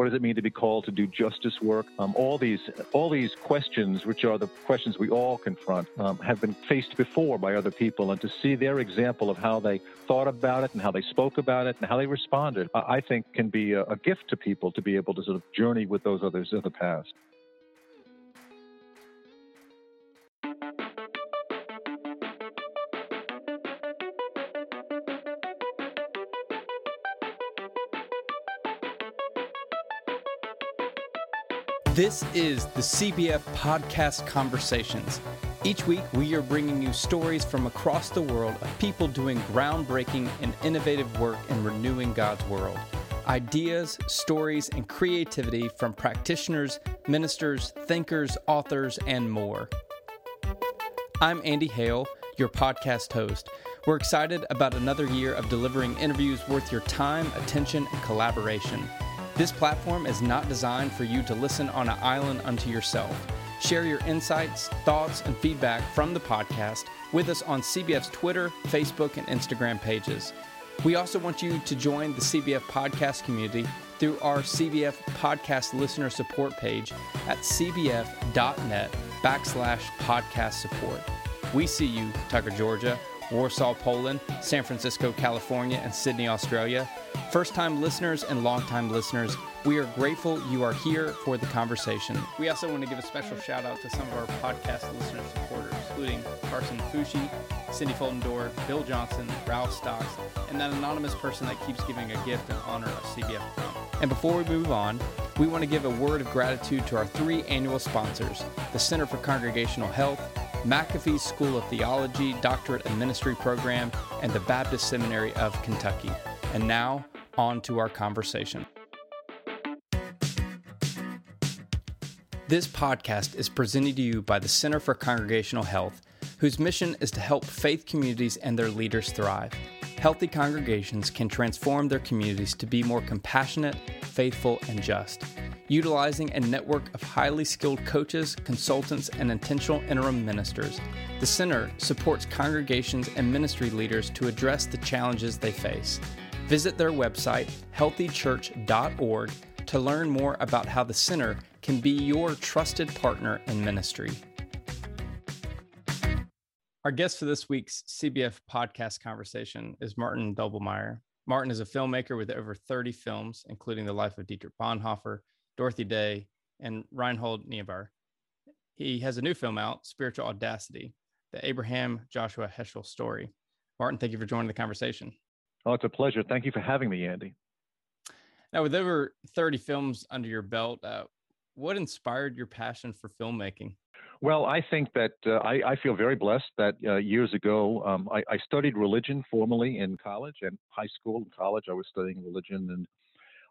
What does it mean to be called to do justice work? Um, all these all these questions, which are the questions we all confront, um, have been faced before by other people, and to see their example of how they thought about it and how they spoke about it and how they responded, I think can be a, a gift to people to be able to sort of journey with those others of the past. This is the CBF Podcast Conversations. Each week, we are bringing you stories from across the world of people doing groundbreaking and innovative work in renewing God's world. Ideas, stories, and creativity from practitioners, ministers, thinkers, authors, and more. I'm Andy Hale, your podcast host. We're excited about another year of delivering interviews worth your time, attention, and collaboration. This platform is not designed for you to listen on an island unto yourself. Share your insights, thoughts, and feedback from the podcast with us on CBF's Twitter, Facebook, and Instagram pages. We also want you to join the CBF podcast community through our CBF podcast listener support page at cbf.net backslash podcast support. We see you, Tucker, Georgia, Warsaw, Poland, San Francisco, California, and Sydney, Australia. First time listeners and long time listeners, we are grateful you are here for the conversation. We also want to give a special shout out to some of our podcast listener supporters, including Carson Fushi, Cindy Foldendor, Bill Johnson, Ralph Stocks, and that anonymous person that keeps giving a gift in honor of CBF And before we move on, we want to give a word of gratitude to our three annual sponsors the Center for Congregational Health, McAfee School of Theology Doctorate and Ministry Program, and the Baptist Seminary of Kentucky. And now, on to our conversation. This podcast is presented to you by the Center for Congregational Health, whose mission is to help faith communities and their leaders thrive. Healthy congregations can transform their communities to be more compassionate, faithful, and just. Utilizing a network of highly skilled coaches, consultants, and intentional interim ministers, the Center supports congregations and ministry leaders to address the challenges they face. Visit their website, healthychurch.org, to learn more about how the Center can be your trusted partner in ministry. Our guest for this week's CBF podcast conversation is Martin Doblmeier. Martin is a filmmaker with over 30 films, including The Life of Dietrich Bonhoeffer, Dorothy Day, and Reinhold Niebuhr. He has a new film out, Spiritual Audacity, the Abraham Joshua Heschel story. Martin, thank you for joining the conversation. Oh, it's a pleasure. Thank you for having me, Andy. Now, with over 30 films under your belt, uh, what inspired your passion for filmmaking? Well, I think that uh, I, I, feel very blessed that uh, years ago um, I, I, studied religion formally in college and high school and college. I was studying religion and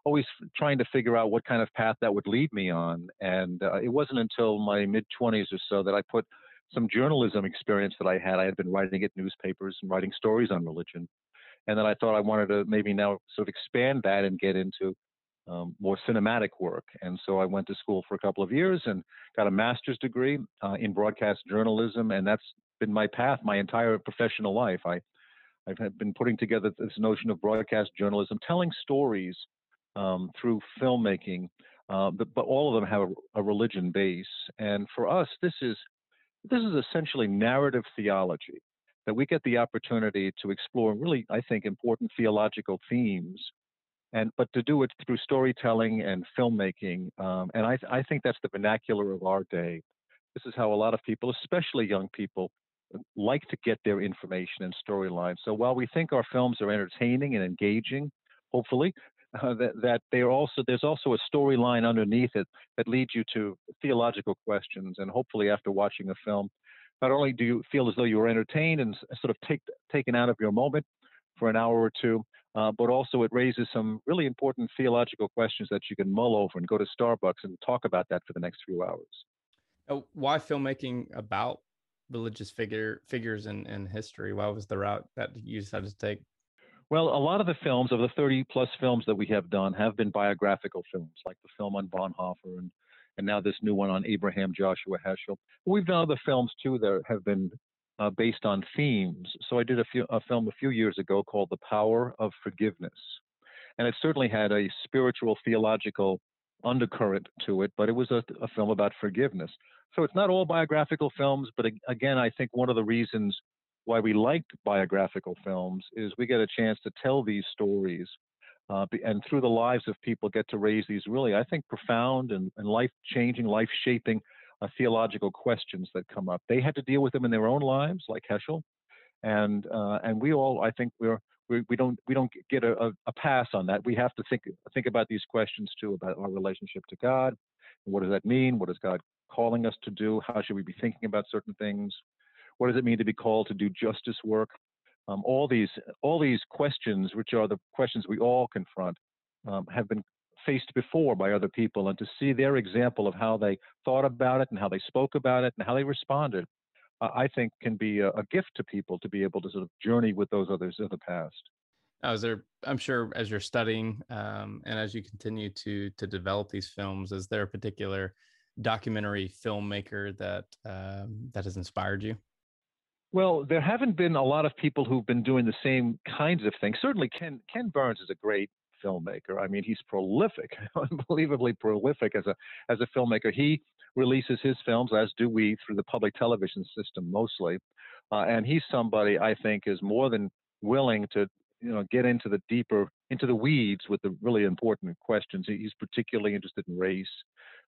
always trying to figure out what kind of path that would lead me on. And uh, it wasn't until my mid 20s or so that I put some journalism experience that I had. I had been writing at newspapers and writing stories on religion. And then I thought I wanted to maybe now sort of expand that and get into um, more cinematic work. And so I went to school for a couple of years and got a master's degree uh, in broadcast journalism. And that's been my path my entire professional life. I, I've been putting together this notion of broadcast journalism, telling stories um, through filmmaking, uh, but, but, all of them have a, a, religion base. And for us, this is this is essentially narrative theology that we get the opportunity to explore really, I think, important theological themes, and but to do it through storytelling and filmmaking. Um, and I, I think that's the vernacular of our day. This is how a lot of people, especially young people, like to get their information and storylines. So while we think our films are entertaining and engaging, hopefully, uh, that, that they are also there's also a storyline underneath it that leads you to theological questions. And hopefully, after watching a film, not only do you feel as though you were entertained and sort of take, taken out of your moment for an hour or two, uh, but also it raises some really important theological questions that you can mull over and go to Starbucks and talk about that for the next few hours. Oh, why filmmaking about religious figure figures in, in history? Why was the route that you decided to take? Well, a lot of the films of the 30 plus films that we have done have been biographical films, like the film on Bonhoeffer and and now this new one on Abraham Joshua Heschel. We've done other films too that have been uh, based on themes. So I did a, few, a film a few years ago called The Power of Forgiveness. And it certainly had a spiritual, theological undercurrent to it, but it was a, a film about forgiveness. So it's not all biographical films, but again, I think one of the reasons why we like biographical films is we get a chance to tell these stories uh, and through the lives of people get to raise these really, I think, profound and, and life changing, life shaping uh, theological questions that come up. They had to deal with them in their own lives, like Heschel, and uh, and we all, I think, we're we, we don't we don't get a, a, pass on that. We have to think think about these questions too about our relationship to God. What does that mean? What is God calling us to do? How should we be thinking about certain things? What does it mean to be called to do justice work? Um, all these all these questions, which are the questions we all confront, um, have been faced before by other people, and to see their example of how they thought about it and how they spoke about it and how they responded, uh, I think can be a, a, gift to people to be able to sort of journey with those others of the past. Now, is there? I'm sure as you're studying um, and as you continue to to develop these films, is there a particular documentary filmmaker that um, that has inspired you? Well, there haven't been a lot of people who've been doing the same kinds of things. Certainly, Ken Ken Burns is a great filmmaker. I mean, he's prolific, unbelievably prolific as a as a filmmaker. He releases his films, as do we, through the public television system mostly, uh, and he's somebody I think is more than willing to you know get into the deeper into the weeds with the really important questions. He's particularly interested in race.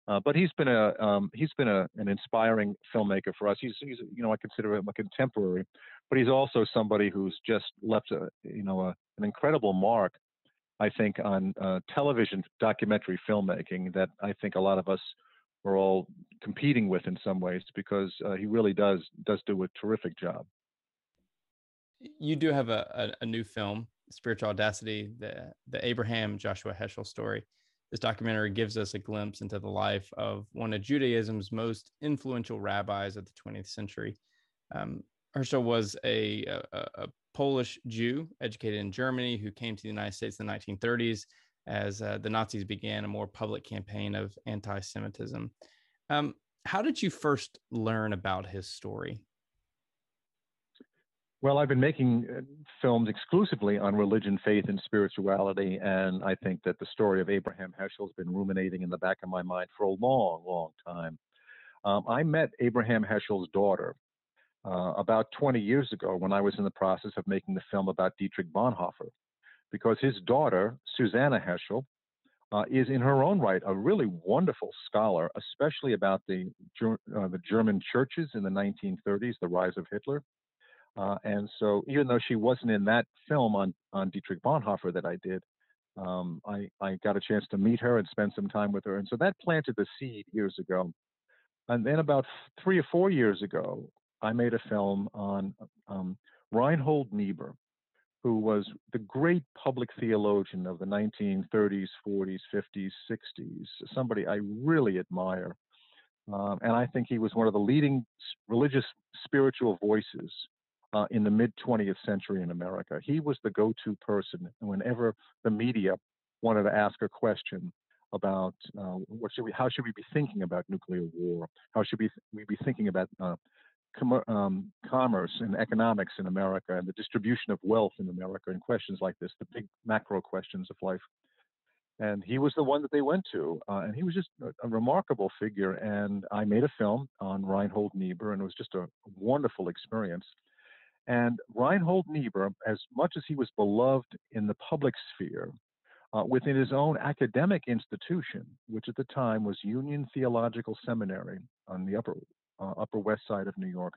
Uh, but he's been a um, he's been a, an inspiring filmmaker for us. He's, he's you know I consider him a contemporary, but he's also somebody who's just left a you know a, an incredible mark, I think, on uh, television documentary filmmaking that I think a lot of us are all competing with in some ways because uh, he really does does do a terrific job. You do have a, a, a new film, Spiritual Audacity, the the Abraham Joshua Heschel story this documentary gives us a glimpse into the life of one of Judaism's most influential rabbis of the 20th century. Um, Heschel was a, a, a, Polish Jew educated in Germany who came to the United States in the 1930s as uh, the Nazis began a more public campaign of anti Semitism. Um, how did you first learn about his story? Well, I've been making uh, films exclusively on religion, faith, and spirituality, and I think that the story of Abraham Heschel has been ruminating in the back of my mind for a long, long time. Um, I met Abraham Heschel's daughter uh, about 20 years ago when I was in the process of making the film about Dietrich Bonhoeffer, because his daughter, Susannah Heschel, uh, is in her own right a really wonderful scholar, especially about the, uh, the German churches in the 1930s, the rise of Hitler. Uh, and so, even though she wasn't in that film on, on Dietrich Bonhoeffer that I did, um, I, I got a chance to meet her and spend some time with her. And so that planted the seed years ago. And then, about three or four years ago, I made a film on um, Reinhold Niebuhr, who was the great public theologian of the 1930s, 40s, 50s, 60s, somebody I really admire. Um, and I think he was one of the leading religious spiritual voices uh, in the mid 20th century in America. He was the go to person whenever the media wanted to ask a question about uh, what should we, how should we be thinking about nuclear war? How should we, we be thinking about uh, com- um, commerce and economics in America and the distribution of wealth in America and questions like this, the big macro questions of life? And he was the one that they went to, uh, and he was just a, a, remarkable figure. And I made a film on Reinhold Niebuhr, and it was just a wonderful experience. And Reinhold Niebuhr, as much as he was beloved in the public sphere, uh, within his own academic institution, which at the time was Union Theological Seminary on the upper uh, Upper West Side of New York,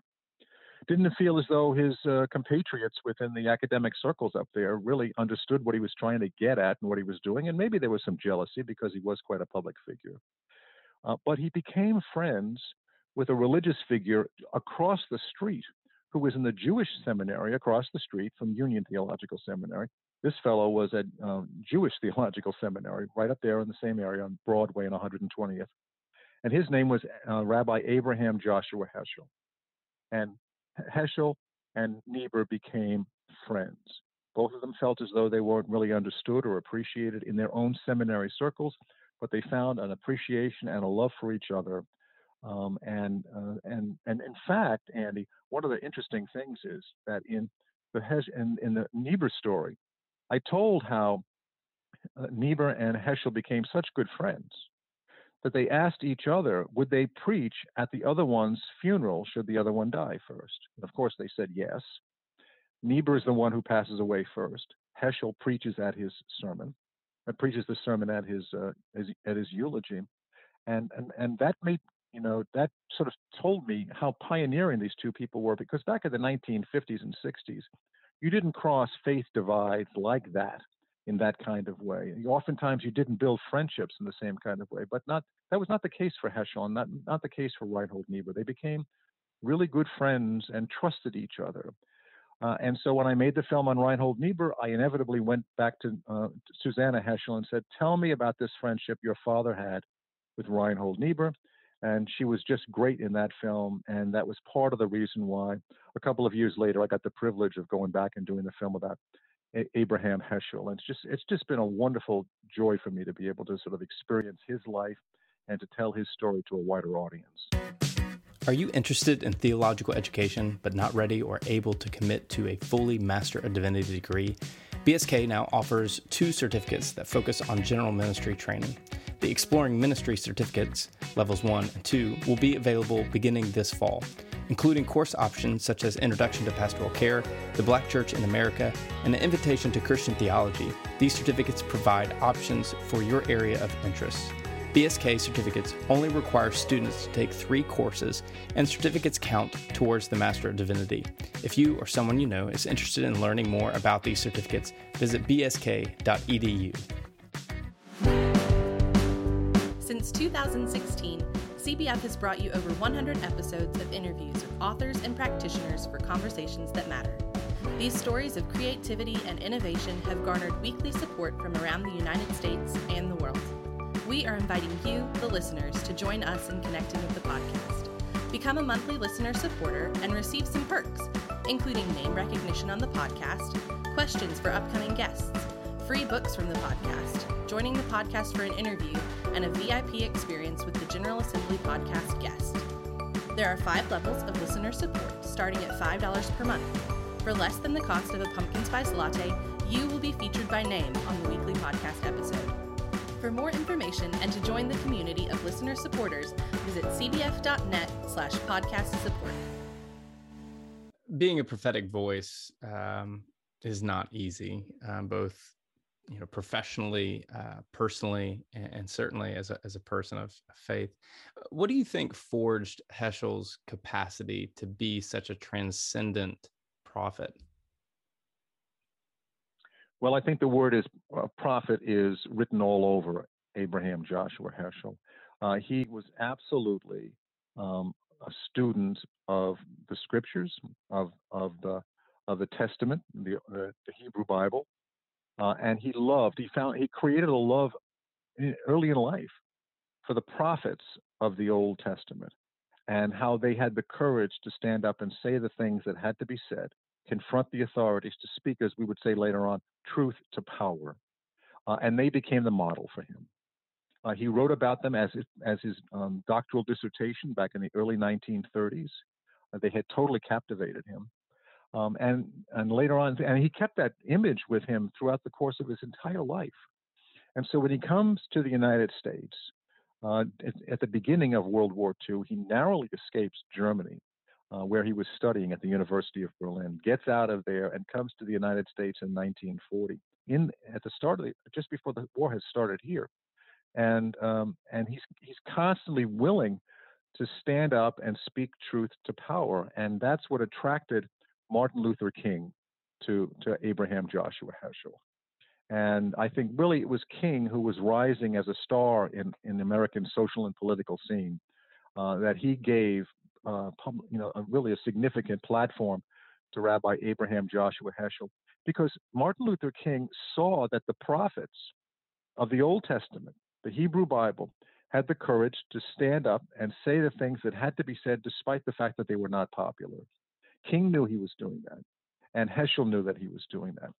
didn't feel as though his uh, compatriots within the academic circles up there really understood what he was trying to get at and what he was doing, and maybe there was some jealousy because he was quite a public figure. Uh, but he became friends with a religious figure across the street who was in the Jewish seminary across the street from Union Theological Seminary. This fellow was at um, Jewish Theological Seminary, right up there in the same area on Broadway and 120th. And his name was uh, Rabbi Abraham Joshua Heschel. And Heschel and Niebuhr became friends. Both of them felt as though they weren't really understood or appreciated in their own seminary circles, but they found an appreciation and a love for each other um, and uh, and and in fact, Andy, one of the interesting things is that in the Hesch, in, in the Niebuhr story, I told how uh, Niebuhr and Heschel became such good friends that they asked each other, would they preach at the other one's funeral should the other one die first? And of course, they said yes. Niebuhr is the one who passes away first. Heschel preaches at his sermon, uh, preaches the sermon at his, uh, his at his eulogy, and and and that made you know that sort of told me how pioneering these two people were because back in the 1950s and 60s, you didn't cross faith divides like that in that kind of way. Oftentimes, you didn't build friendships in the same kind of way, but not that was not the case for Heschel, and not not the case for Reinhold Niebuhr. They became really good friends and trusted each other. Uh, and so when I made the film on Reinhold Niebuhr, I inevitably went back to, uh, to Susannah Heschel and said, "Tell me about this friendship your father had with Reinhold Niebuhr." And she was just great in that film, and that was part of the reason why. A couple of years later, I got the privilege of going back and doing the film about Abraham Heschel. And it's just it's just been a wonderful joy for me to be able to sort of experience his life and to tell his story to a wider audience. Are you interested in theological education but not ready or able to commit to a fully Master of Divinity degree? BSK now offers two certificates that focus on general ministry training. The Exploring Ministry certificates, levels 1 and 2, will be available beginning this fall including course options such as Introduction to Pastoral Care, the Black Church in America, and an Invitation to Christian Theology. These certificates provide options for your area of interest. BSK certificates only require students to take three courses, and certificates count towards the Master of Divinity. If you or someone you know is interested in learning more about these certificates, visit bsk.edu. Since 2016, CBF has brought you over 100 episodes of interviews with authors and practitioners for conversations that matter. These stories of creativity and innovation have garnered weekly support from around the United States and the world. We are inviting you, the listeners, to join us in connecting with the podcast. Become a monthly listener supporter and receive some perks, including name recognition on the podcast, questions for upcoming guests, free books from the podcast, joining the podcast for an interview, and a VIP experience with the General Assembly podcast guest. There are five levels of listener support, starting at $5 per month. For less than the cost of a pumpkin spice latte, you will be featured by name on the weekly podcast episode. For more information and to join the community of listener supporters, visit cbf.net slash podcast support. Being a prophetic voice um, is not easy, um, both you know professionally uh, personally and, certainly as a, as a person of faith what do you think forged heschel's capacity to be such a transcendent prophet? Well i think the word is uh, prophet is written all over abraham joshua heschel. Uh, he was absolutely um, a student of the scriptures of of the of the testament the, uh, the hebrew bible uh, and he loved, he found, he created a love early in life for the prophets of the Old Testament and how they had the courage to stand up and say the things that had to be said, confront the authorities, to speak, as we would say later on, truth to power. Uh, and they became the model for him. Uh, he wrote about them as his, as his um, doctoral dissertation back in the early 1930s. Uh, they had totally captivated him. Um, and and later on, and he kept that image with him throughout the course of his entire life. And so when he comes to the United States uh, at, at, the beginning of World War II, he narrowly escapes Germany, uh, where he was studying at the University of Berlin, gets out of there, and comes to the United States in 1940. In at the start of the, just before the war has started here, and um, and he's he's constantly willing to stand up and speak truth to power, and that's what attracted Martin Luther King to, to Abraham Joshua Heschel. And I think really it was King who was rising as a star in, in the American social and political scene, uh, that he gave uh, you know, a, really a significant platform to Rabbi Abraham Joshua Heschel, because Martin Luther King saw that the prophets of the Old Testament, the Hebrew Bible, had the courage to stand up and say the things that had to be said despite the fact that they were not popular. King knew he was doing that, and Heschel knew that he was doing that.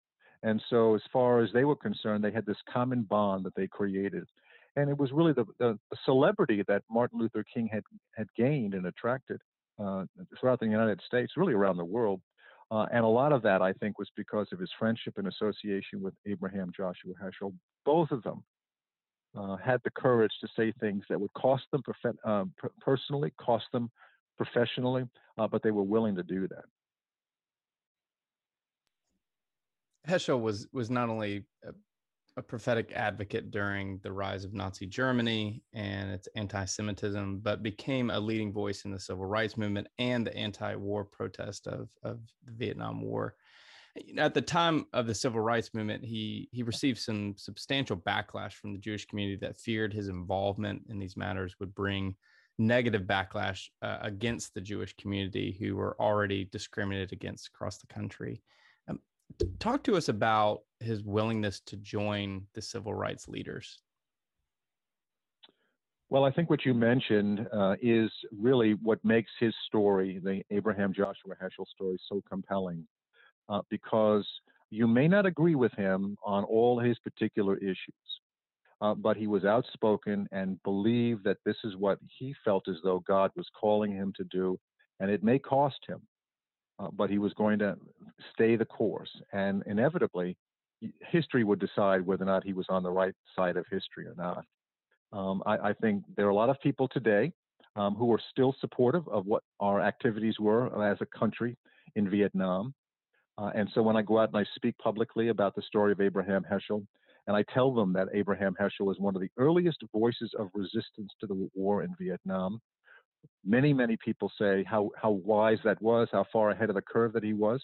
And so, as far as they were concerned, they had this common bond that they created. And it was really the, the, celebrity that Martin Luther King had, had gained and attracted uh, throughout the United States, really around the world. Uh, and a lot of that, I think, was because of his friendship and association with Abraham Joshua Heschel. Both of them uh, had the courage to say things that would cost them uh, personally, cost them professionally, uh, but they were willing to do that. Heschel was was not only a, a, prophetic advocate during the rise of Nazi Germany and its anti-Semitism, but became a leading voice in the civil rights movement and the anti-war protest of of the Vietnam War at the time of the civil rights movement, he he received some substantial backlash from the Jewish community that feared his involvement in these matters would bring negative backlash uh, against the Jewish community who were already discriminated against across the country. Um, talk to us about his willingness to join the civil rights leaders. Well, I think what you mentioned uh, is really what makes his story, the Abraham Joshua Heschel story, so compelling uh, because you may not agree with him on all his particular issues, uh, but he was outspoken and believed that this is what he felt as though God was calling him to do, and it may cost him, uh, but he was going to stay the course. And inevitably, history would decide whether or not he was on the right side of history or not. Um, I, I, think there are a lot of people today um, who are still supportive of what our activities were as a country in Vietnam. Uh, and so when I go out and I speak publicly about the story of Abraham Heschel, and I tell them that Abraham Heschel is one of the earliest voices of resistance to the war in Vietnam, many, many people say how, how wise that was, how far ahead of the curve that he was.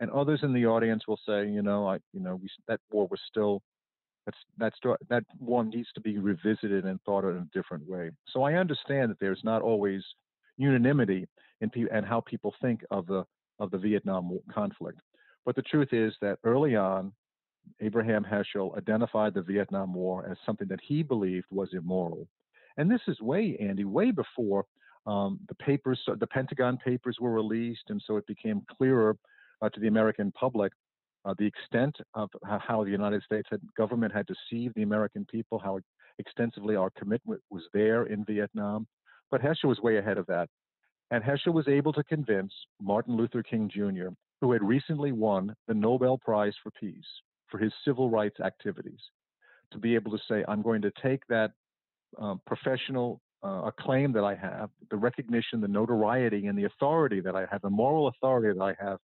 And others in the audience will say, you know, I, you know, we, that war was still, that's, that's, that one needs to be revisited and thought of in a different way. So I understand that there's not always unanimity in pe- and how people think of the, of the Vietnam conflict. But the truth is that early on, Abraham Heschel identified the Vietnam War as something that he believed was immoral. And this is way, Andy, way before um, the papers, the Pentagon Papers were released, and so it became clearer uh, to the American public uh, the extent of how the United States had, government had deceived the American people, how extensively our commitment was there in Vietnam. But Heschel was way ahead of that. And Heschel was able to convince Martin Luther King Jr who had recently won the Nobel Prize for Peace for his civil rights activities, to be able to say, I'm going to take that um, professional uh, acclaim that I have, the recognition, the notoriety, and the authority that I have, the moral authority that I have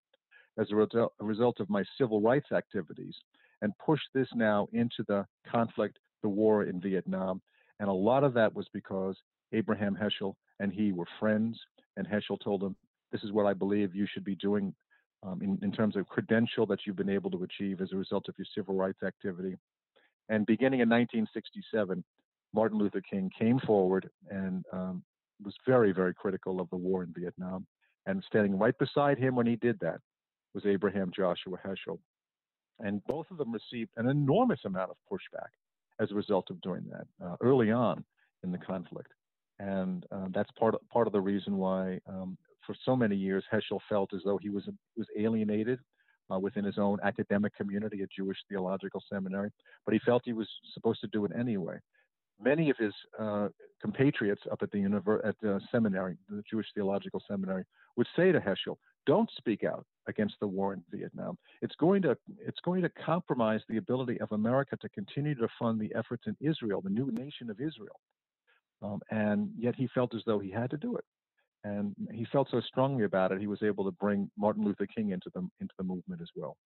as a, result, a result of my civil rights activities, and push this now into the conflict, the war in Vietnam. And a lot of that was because Abraham Heschel and he were friends, and Heschel told him, This is what I believe you should be doing um, in, in terms of credential that you've been able to achieve as a result of your civil rights activity. And beginning in 1967, Martin Luther King came forward and um, was very, very critical of the war in Vietnam. And standing right beside him when he did that was Abraham Joshua Heschel. And both of them received an enormous amount of pushback as a result of doing that uh, early on in the conflict. And uh, that's part of, part of the reason why um, for so many years, Heschel felt as though he was was alienated uh, within his own academic community at Jewish Theological Seminary, but he felt he was supposed to do it anyway. Many of his uh, compatriots up at the univer- at the seminary, the Jewish Theological Seminary, would say to Heschel, "Don't speak out against the war in Vietnam. It's going to it's going to compromise the ability of America to continue to fund the efforts in Israel, the new nation of Israel." Um, and yet he felt as though he had to do it and he felt so strongly about it he was able to bring Martin Luther King into the into the movement as well.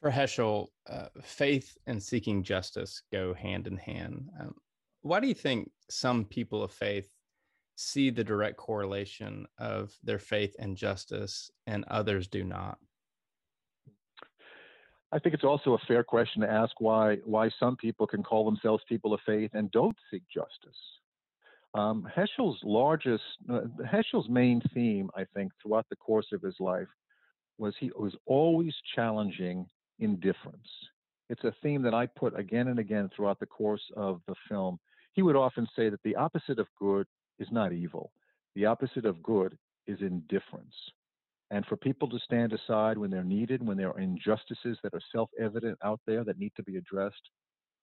For Heschel, uh, faith and seeking justice go hand in hand. Um, why do you think some people of faith see the direct correlation of their faith and justice, and others do not? I think it's also a fair question to ask why why some people can call themselves people of faith and don't seek justice. Um, Heschel's largest, uh, Heschel's main theme, I think, throughout the course of his life was he was always challenging indifference. It's a theme that I put again and again throughout the course of the film. He would often say that the opposite of good is not evil. The opposite of good is indifference. And for people to stand aside when they're needed, when there are injustices that are self evident out there that need to be addressed,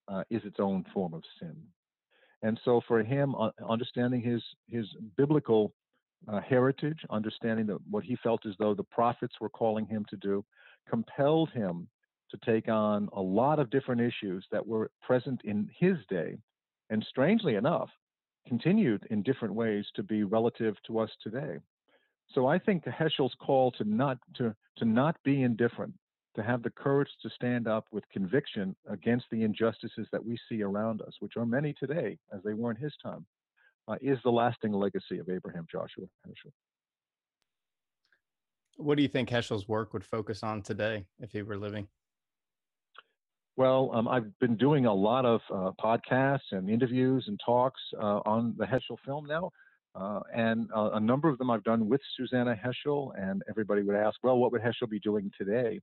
uh, is its own form of sin. And so for him, understanding his his biblical uh, heritage, understanding that what he felt as though the prophets were calling him to do, compelled him to take on a lot of different issues that were present in his day, and strangely enough, continued in different ways to be relative to us today. So I think Heschel's call to not to to not be indifferent, to have the courage to stand up with conviction against the injustices that we see around us, which are many today, as they were in his time, uh, is the lasting legacy of Abraham Joshua Heschel. What do you think Heschel's work would focus on today if he were living? Well, um, I've been doing a lot of uh, podcasts and interviews and talks uh, on the Heschel film now. Uh, and uh, a number of them I've done with Susannah Heschel, and everybody would ask, well, what would Heschel be doing today?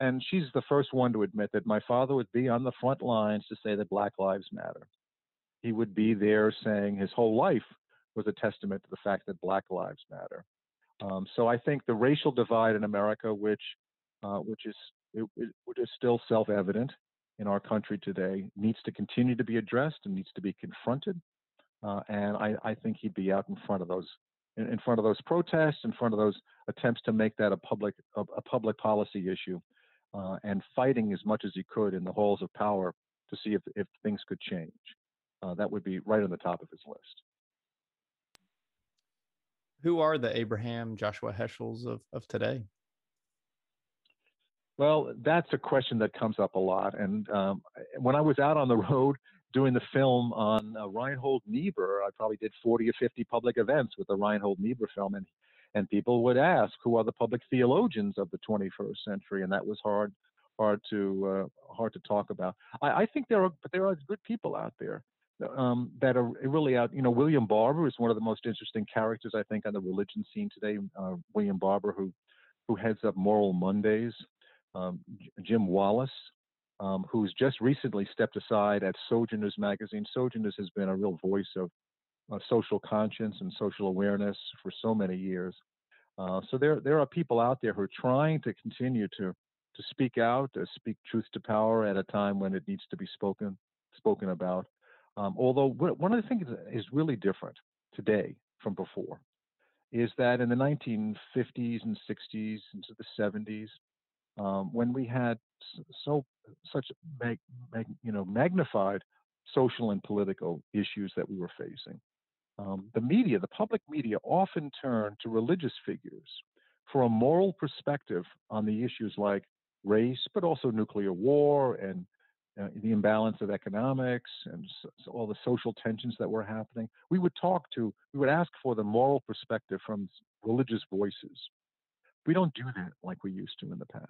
And she's the first one to admit that my father would be on the front lines to say that Black Lives Matter. He would be there saying his whole life was a testament to the fact that Black Lives Matter. Um, so I think the racial divide in America, which uh, which is it, it, which is still self-evident in our country today, needs to continue to be addressed and needs to be confronted. Uh, and I, I, think he'd be out in front of those in, in, front of those protests, in front of those attempts to make that a public a, a public policy issue, uh, and fighting as much as he could in the halls of power to see if if things could change. Uh, that would be right on the top of his list. Who are the Abraham Joshua Heschels of, of today? Well, that's a question that comes up a lot. And um, when I was out on the road doing the film on uh, Reinhold Niebuhr, I probably did 40 or 50 public events with the Reinhold Niebuhr film, and and people would ask, "Who are the public theologians of the 21st century?" And that was hard hard to uh, hard to talk about. I, I think there are, but there are good people out there um, that are really out. You know, William Barber is one of the most interesting characters I think on the religion scene today. Uh, William Barber, who who heads up Moral Mondays, um, Jim Wallis, um, who's just recently stepped aside at Sojourners magazine. Sojourners has been a real voice of uh, social conscience and social awareness for so many years. Uh, so there there are people out there who are trying to continue to to speak out, to speak truth to power at a time when it needs to be spoken spoken about. Um, although one of the things that is really different today from before is that in the 1950s and 60s into the 70s, um, when we had so such mag, mag, you know magnified social and political issues that we were facing, um, the media, the public media, often turn to religious figures for a moral perspective on the issues like race, but also nuclear war and uh, the imbalance of economics and so, so all the social tensions that were happening. We would talk to, we would ask for the moral perspective from religious voices. We don't do that like we used to in the past.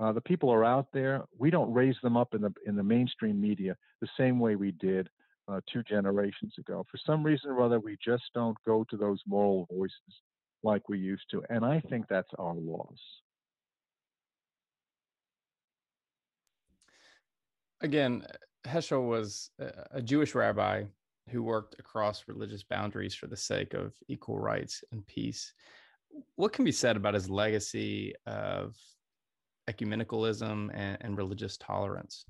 Uh, the people are out there. We don't raise them up in the in the mainstream media the same way we did uh, two generations ago. For some reason or other, we just don't go to those moral voices like we used to, and I think that's our loss. Again, Heschel was a Jewish rabbi who worked across religious boundaries for the sake of equal rights and peace. What can be said about his legacy of ecumenicalism and, and religious tolerance?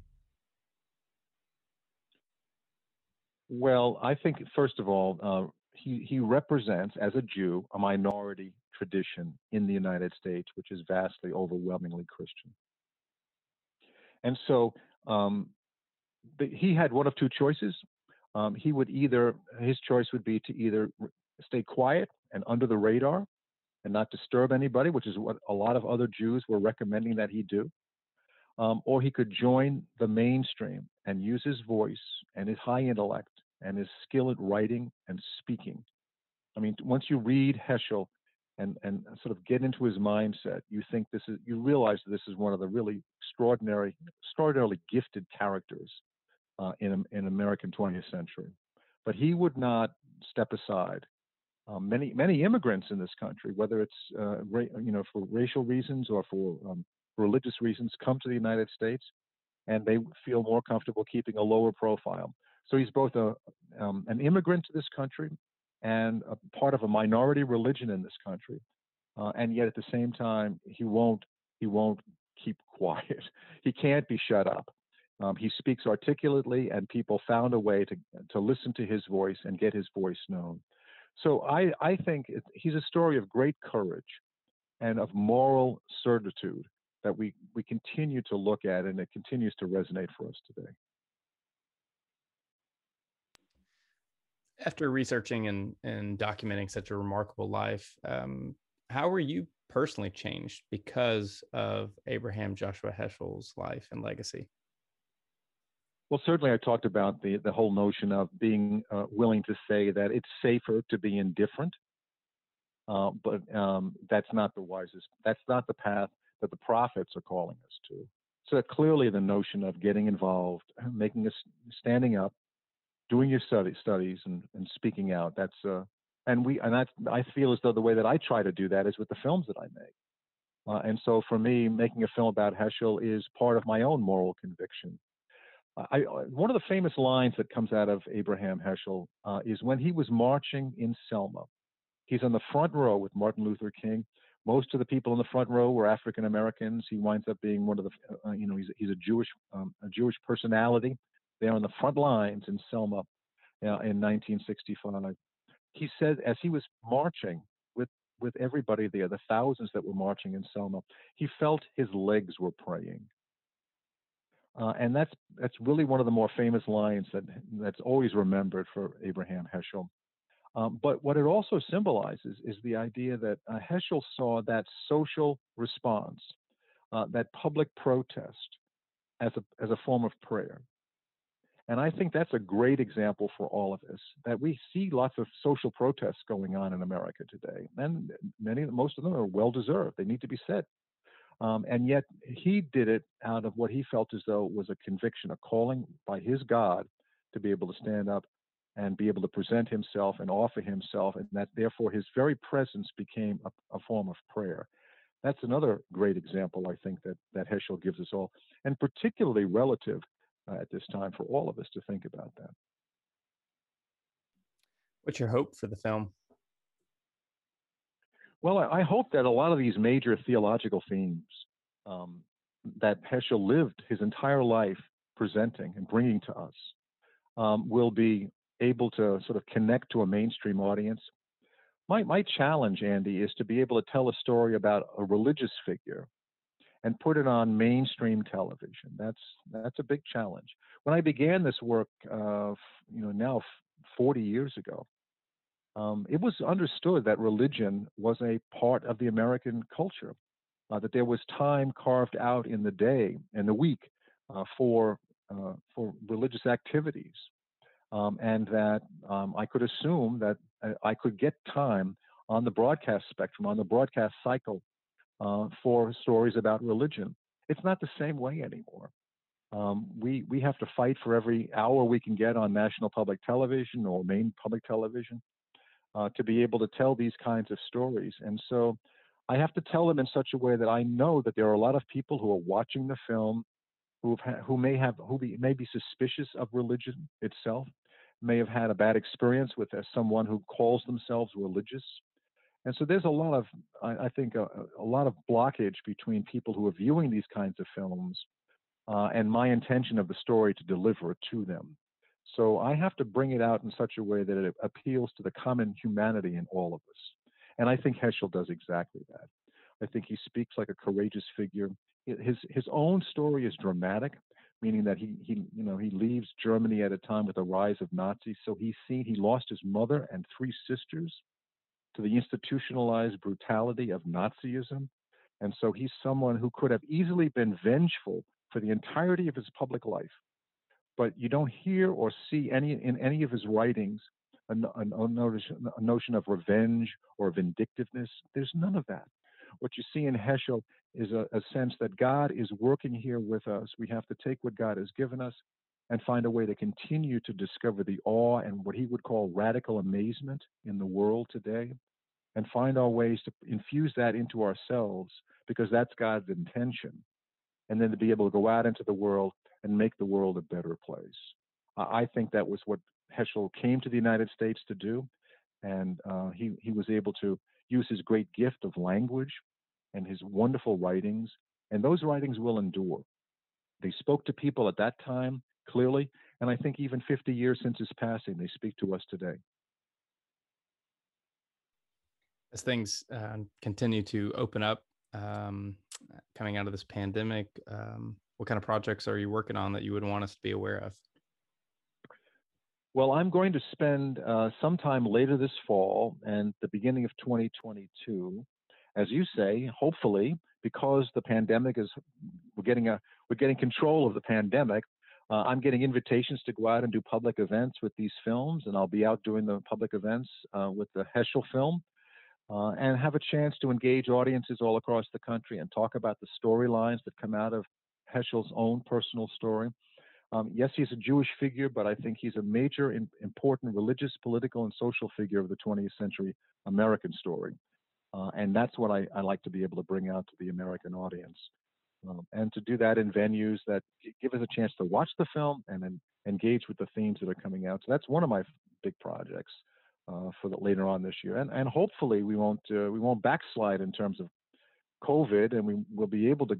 Well, I think first of all, uh, he he represents as a Jew a minority tradition in the United States, which is vastly, overwhelmingly Christian. And so um, he had one of two choices. Um, he would either his choice would be to either stay quiet and under the radar and not disturb anybody, which is what a lot of other Jews were recommending that he do, um, or he could join the mainstream and use his voice and his high intellect and his skill at writing and speaking. I mean, once you read Heschel and and sort of get into his mindset, you think this is you realize this is one of the really extraordinary, extraordinarily gifted characters uh, in in American 20th century. But he would not step aside. Um, many many immigrants in this country, whether it's uh, ra- you know for racial reasons or for um, religious reasons, come to the United States, and they feel more comfortable keeping a lower profile. So he's both a um, an immigrant to this country and a part of a minority religion in this country, uh, and yet at the same time he won't he won't keep quiet. He can't be shut up. Um, he speaks articulately, and people found a way to to listen to his voice and get his voice known. So I I think it, he's a story of great courage and of moral certitude that we, we continue to look at and it continues to resonate for us today. After researching and, and documenting such a remarkable life, um, how were you personally changed because of Abraham Joshua Heschel's life and legacy? Well, certainly I talked about the, the whole notion of being uh, willing to say that it's safer to be indifferent, uh, but um, that's not the wisest, that's not the path that the prophets are calling us to. So clearly the notion of getting involved, making us standing up, doing your study, studies and, and speaking out, that's, uh, and we, and that's, I feel as though the way that I try to do that is with the films that I make. Uh, and so for me, making a film about Heschel is part of my own moral conviction I, one of the famous lines that comes out of Abraham Heschel uh, is when he was marching in Selma. He's on the front row with Martin Luther King. Most of the people in the front row were African Americans. He winds up being one of the, uh, you know, he's, he's a Jewish, um, a Jewish personality. They're on the front lines in Selma uh, in 1965. He said as he was marching with with everybody there, the thousands that were marching in Selma, he felt his legs were praying. Uh, and that's that's really one of the more famous lines that that's always remembered for Abraham Heschel. Um, but what it also symbolizes is the idea that uh, Heschel saw that social response, uh, that public protest, as a as a form of prayer. And I think that's a great example for all of us that we see lots of social protests going on in America today, and many, most of them are well deserved. They need to be said. Um, and yet he did it out of what he felt as though was a conviction, a calling by his God to be able to stand up and be able to present himself and offer himself, and that therefore his very presence became a, a form of prayer. That's another great example, I think, that, that Heschel gives us all, and particularly relative uh, at this time for all of us to think about that. What's your hope for the film? Well, I hope that a lot of these major theological themes um, that Heschel lived his entire life presenting and bringing to us um, will be able to sort of connect to a mainstream audience. My, my challenge, Andy, is to be able to tell a story about a religious figure and put it on mainstream television. That's that's a big challenge. When I began this work, uh, you know, now 40 years ago, um, it was understood that religion was a part of the American culture, uh, that there was time carved out in the day and the week uh, for uh, for religious activities, um, and that um, I could assume that uh, I could get time on the broadcast spectrum, on the broadcast cycle, uh, for stories about religion. It's not the same way anymore. Um, we we have to fight for every hour we can get on national public television or main public television uh, to be able to tell these kinds of stories. And so I have to tell them in such a way that I know that there are a lot of people who are watching the film who who may have who be, may be suspicious of religion itself, may have had a bad experience with uh, someone who calls themselves religious. And so there's a lot of, I, I think, a, a, lot of blockage between people who are viewing these kinds of films uh, and my intention of the story to deliver it to them. So I have to bring it out in such a way that it appeals to the common humanity in all of us. And I think Heschel does exactly that. I think he speaks like a courageous figure. His his own story is dramatic, meaning that he he you know he leaves Germany at a time with the rise of Nazis. So he's seen he lost his mother and three sisters to the institutionalized brutality of Nazism. And so he's someone who could have easily been vengeful for the entirety of his public life but you don't hear or see any in any of his writings a, a, a, notion, of revenge or vindictiveness. There's none of that. What you see in Heschel is a, a sense that God is working here with us. We have to take what God has given us and find a way to continue to discover the awe and what he would call radical amazement in the world today and find our ways to infuse that into ourselves because that's God's intention. And then to be able to go out into the world and make the world a better place. I think that was what Heschel came to the United States to do, and uh, he he was able to use his great gift of language and his wonderful writings, and those writings will endure. They spoke to people at that time clearly, and I think even 50 years since his passing, they speak to us today. As things uh, continue to open up um, coming out of this pandemic. Um, what kind of projects are you working on that you would want us to be aware of? Well, I'm going to spend uh, some time later this fall and the beginning of 2022, as you say, hopefully, because the pandemic is, we're getting a, we're getting control of the pandemic. Uh, I'm getting invitations to go out and do public events with these films, and I'll be out doing the public events uh, with the Heschel film, uh, and have a chance to engage audiences all across the country and talk about the storylines that come out of Heschel's own personal story. Um, yes, he's a Jewish figure, but I think he's a major, in, important religious, political, and social figure of the 20th century American story. Uh, and that's what I, I, like to be able to bring out to the American audience. Um, and to do that in venues that give us a chance to watch the film and then engage with the themes that are coming out. So that's one of my big projects uh, for the, later on this year. And, and hopefully we won't uh, we won't backslide in terms of COVID, and we will be able to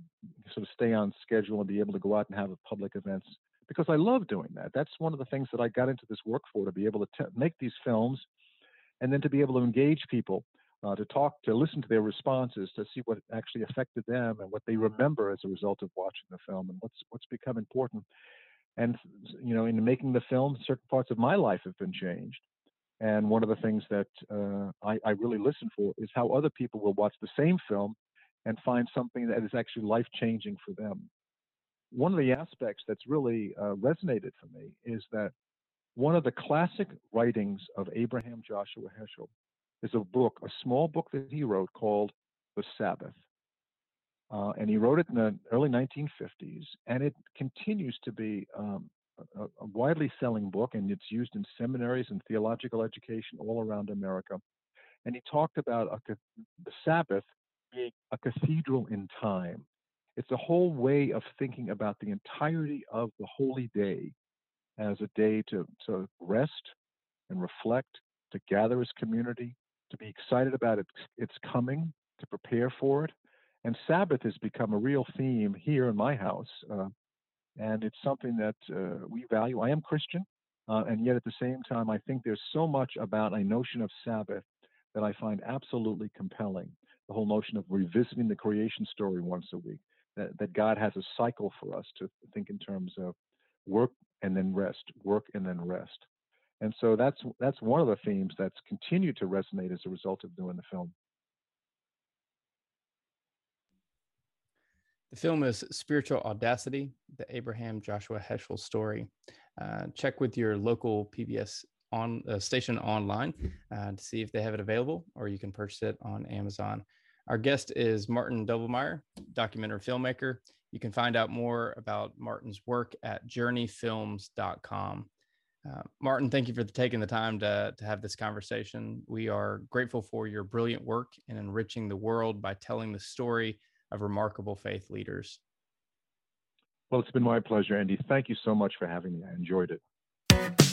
sort of stay on schedule and be able to go out and have public events because I love doing that. That's one of the things that I got into this work for to be able to t- make these films and then to be able to engage people, uh, to talk, to listen to their responses, to see what actually affected them and what they remember as a result of watching the film and what's what's become important. And you know, in making the film, certain parts of my life have been changed. And one of the things that uh, I, I really listen for is how other people will watch the same film and find something that is actually life changing for them one of the aspects that's really uh, resonated for me is that one of the classic writings of Abraham Joshua Heschel is a book, a small book that he wrote called The Sabbath. Uh, and he wrote it in the early 1950s, and it continues to be um, a, a, widely selling book, and it's used in seminaries and theological education all around America. And he talked about a, the Sabbath being a cathedral in time. It's a whole way of thinking about the entirety of the holy day as a day to, to rest and reflect, to gather as community, to be excited about its, its coming, to prepare for it. And Sabbath has become a real theme here in my house. Uh, and it's something that uh, we value. I am Christian, uh, and yet at the same time, I think there's so much about a notion of Sabbath that I find absolutely compelling. The whole notion of revisiting the creation story once a week, that, that God has a cycle for us to think in terms of work and then rest, work and then rest. And so that's that's one of the themes that's continued to resonate as a result of doing the film. The film is Spiritual Audacity, the Abraham Joshua Heschel story. Uh, check with your local PBS on uh, station online uh, to see if they have it available, or you can purchase it on Amazon. Our guest is Martin Doblmeier, documentary filmmaker. You can find out more about Martin's work at journeyfilms.com. Uh, Martin, thank you for taking the time to, to have this conversation. We are grateful for your brilliant work in enriching the world by telling the story of remarkable faith leaders. Well, it's been my pleasure, Andy. Thank you so much for having me. I enjoyed it.